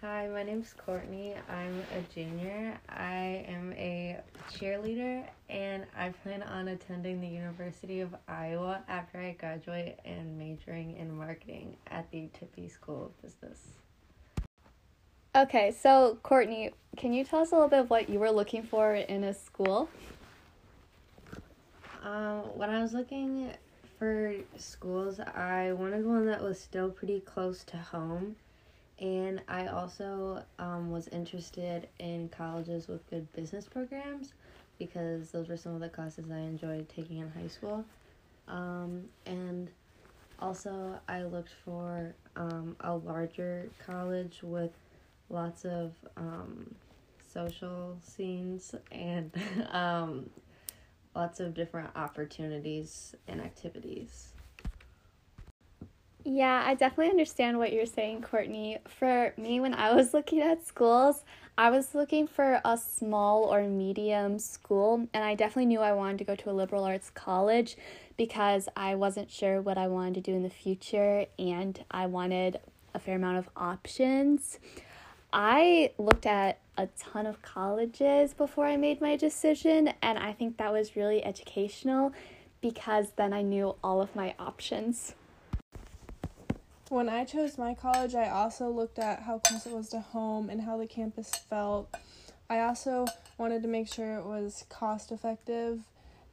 Hi, my name is Courtney. I'm a junior. I am a cheerleader and I plan on attending the University of Iowa after I graduate and majoring in marketing at the Tippie School of Business. Okay, so Courtney, can you tell us a little bit of what you were looking for in a school? Um, when I was looking for schools, I wanted one that was still pretty close to home and I also um, was interested in colleges with good business programs because those were some of the classes I enjoyed taking in high school. Um, and also, I looked for um, a larger college with lots of um, social scenes and um, lots of different opportunities and activities. Yeah, I definitely understand what you're saying, Courtney. For me, when I was looking at schools, I was looking for a small or medium school, and I definitely knew I wanted to go to a liberal arts college because I wasn't sure what I wanted to do in the future and I wanted a fair amount of options. I looked at a ton of colleges before I made my decision, and I think that was really educational because then I knew all of my options. When I chose my college, I also looked at how close it was to home and how the campus felt. I also wanted to make sure it was cost effective,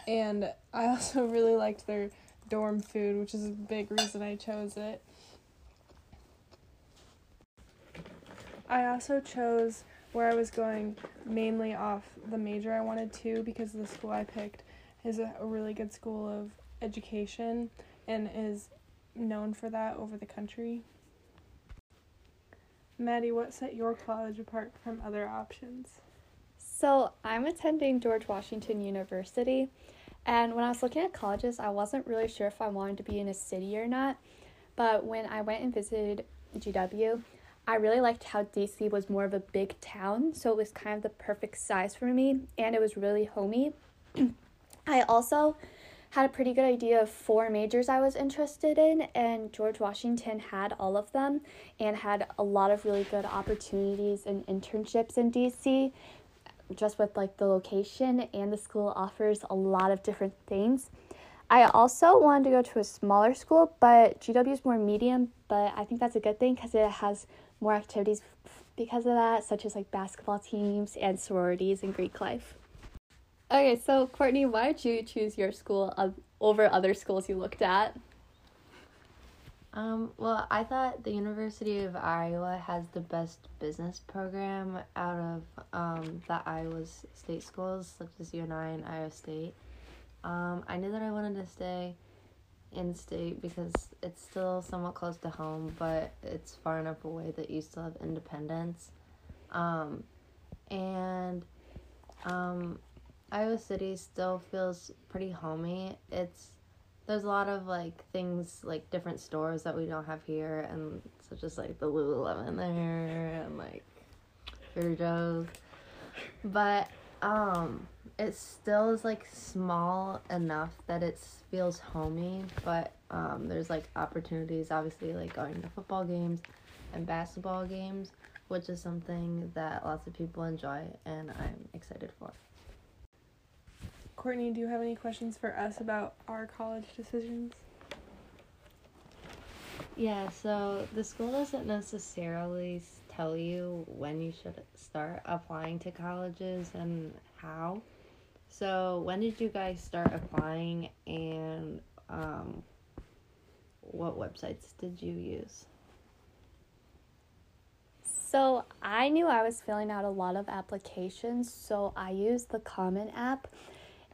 and I also really liked their dorm food, which is a big reason I chose it. I also chose where I was going mainly off the major I wanted to because the school I picked is a really good school of education and is known for that over the country. Maddy, what set your college apart from other options? So, I'm attending George Washington University, and when I was looking at colleges, I wasn't really sure if I wanted to be in a city or not. But when I went and visited GW, I really liked how DC was more of a big town, so it was kind of the perfect size for me, and it was really homey. I also had a pretty good idea of four majors I was interested in, and George Washington had all of them and had a lot of really good opportunities and internships in DC. Just with like the location, and the school offers a lot of different things. I also wanted to go to a smaller school, but GW is more medium, but I think that's a good thing because it has more activities because of that, such as like basketball teams and sororities and Greek life. Okay, so Courtney, why did you choose your school over other schools you looked at? Um, well, I thought the University of Iowa has the best business program out of um, the Iowa state schools, such as UNI and Iowa State. Um, I knew that I wanted to stay in state because it's still somewhat close to home, but it's far enough away that you still have independence. Um, and um, Iowa City still feels pretty homey. It's there's a lot of like things like different stores that we don't have here, and such as like the Lululemon there and like Trader Joe's, but um, it still is like small enough that it feels homey. But um, there's like opportunities, obviously, like going to football games and basketball games, which is something that lots of people enjoy, and I'm excited for. Courtney, do you have any questions for us about our college decisions? Yeah, so the school doesn't necessarily tell you when you should start applying to colleges and how. So, when did you guys start applying and um, what websites did you use? So, I knew I was filling out a lot of applications, so I used the Common App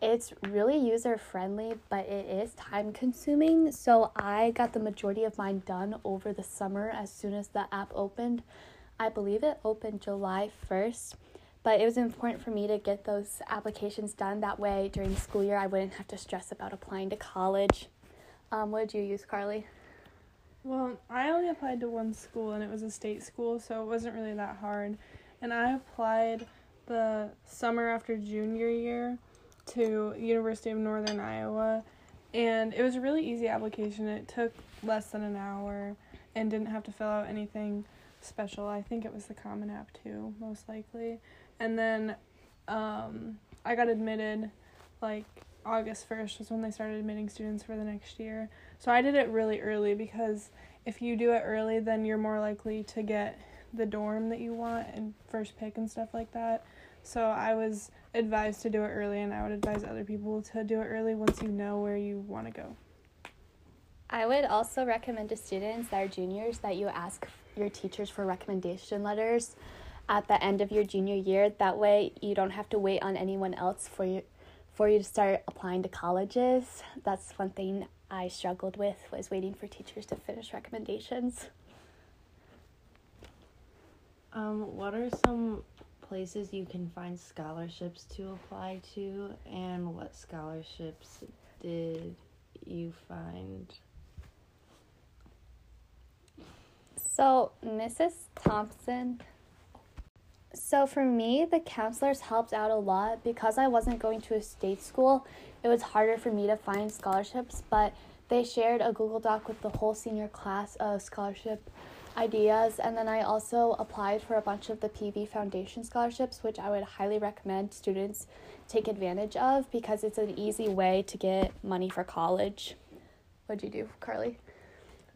it's really user friendly, but it is time consuming. So I got the majority of mine done over the summer as soon as the app opened. I believe it opened July 1st, but it was important for me to get those applications done. That way, during the school year, I wouldn't have to stress about applying to college. Um, what did you use, Karleigh? Well, I only applied to one school and it was a state school, so it wasn't really that hard. And I applied the summer after junior year to University of Northern Iowa, and it was a really easy application. It took less than an hour and didn't have to fill out anything special. I think it was the Common App too, most likely. And then um, I got admitted like August 1st was when they started admitting students for the next year. So I did it really early because if you do it early, then you're more likely to get the dorm that you want and first pick and stuff like that. So I was advised to do it early, and I would advise other people to do it early once you know where you want to go. I would also recommend to students that are juniors that you ask your teachers for recommendation letters at the end of your junior year. That way, you don't have to wait on anyone else for you for you to start applying to colleges. That's one thing I struggled with was waiting for teachers to finish recommendations. Um, what are some places you can find scholarships to apply to, and what scholarships did you find? So, Mrs. Thompson. So, for me, the counselors helped out a lot because I wasn't going to a state school. It was harder for me to find scholarships, but they shared a Google Doc with the whole senior class of scholarship ideas. And then I also applied for a bunch of the PV Foundation scholarships, which I would highly recommend students take advantage of because it's an easy way to get money for college. What'd you do, Karleigh?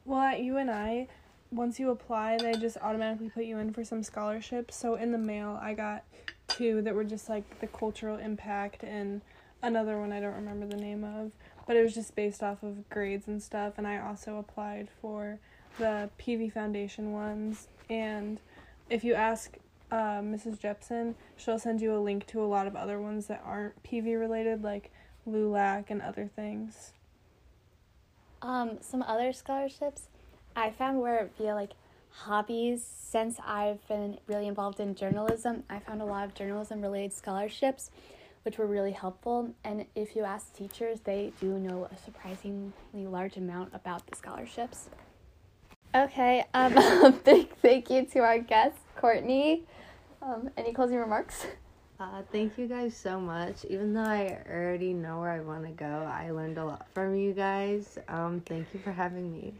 Well, at UNI, once you apply, they just automatically put you in for some scholarships. So in the mail, I got two that were just like the cultural impact and another one I don't remember the name of, but it was just based off of grades and stuff. And I also applied for the PV Foundation ones. And if you ask uh, Mrs. Jepson, she'll send you a link to a lot of other ones that aren't PV related, like LULAC and other things. Um, some other scholarships I found were via like hobbies. Since I've been really involved in journalism, I found a lot of journalism related scholarships, which were really helpful. And if you ask teachers, they do know a surprisingly large amount about the scholarships. Okay, um, big thank you to our guest, Courtney. Um, any closing remarks? Uh, thank you guys so much. Even though I already know where I want to go, I learned a lot from you guys. Um, thank you for having me.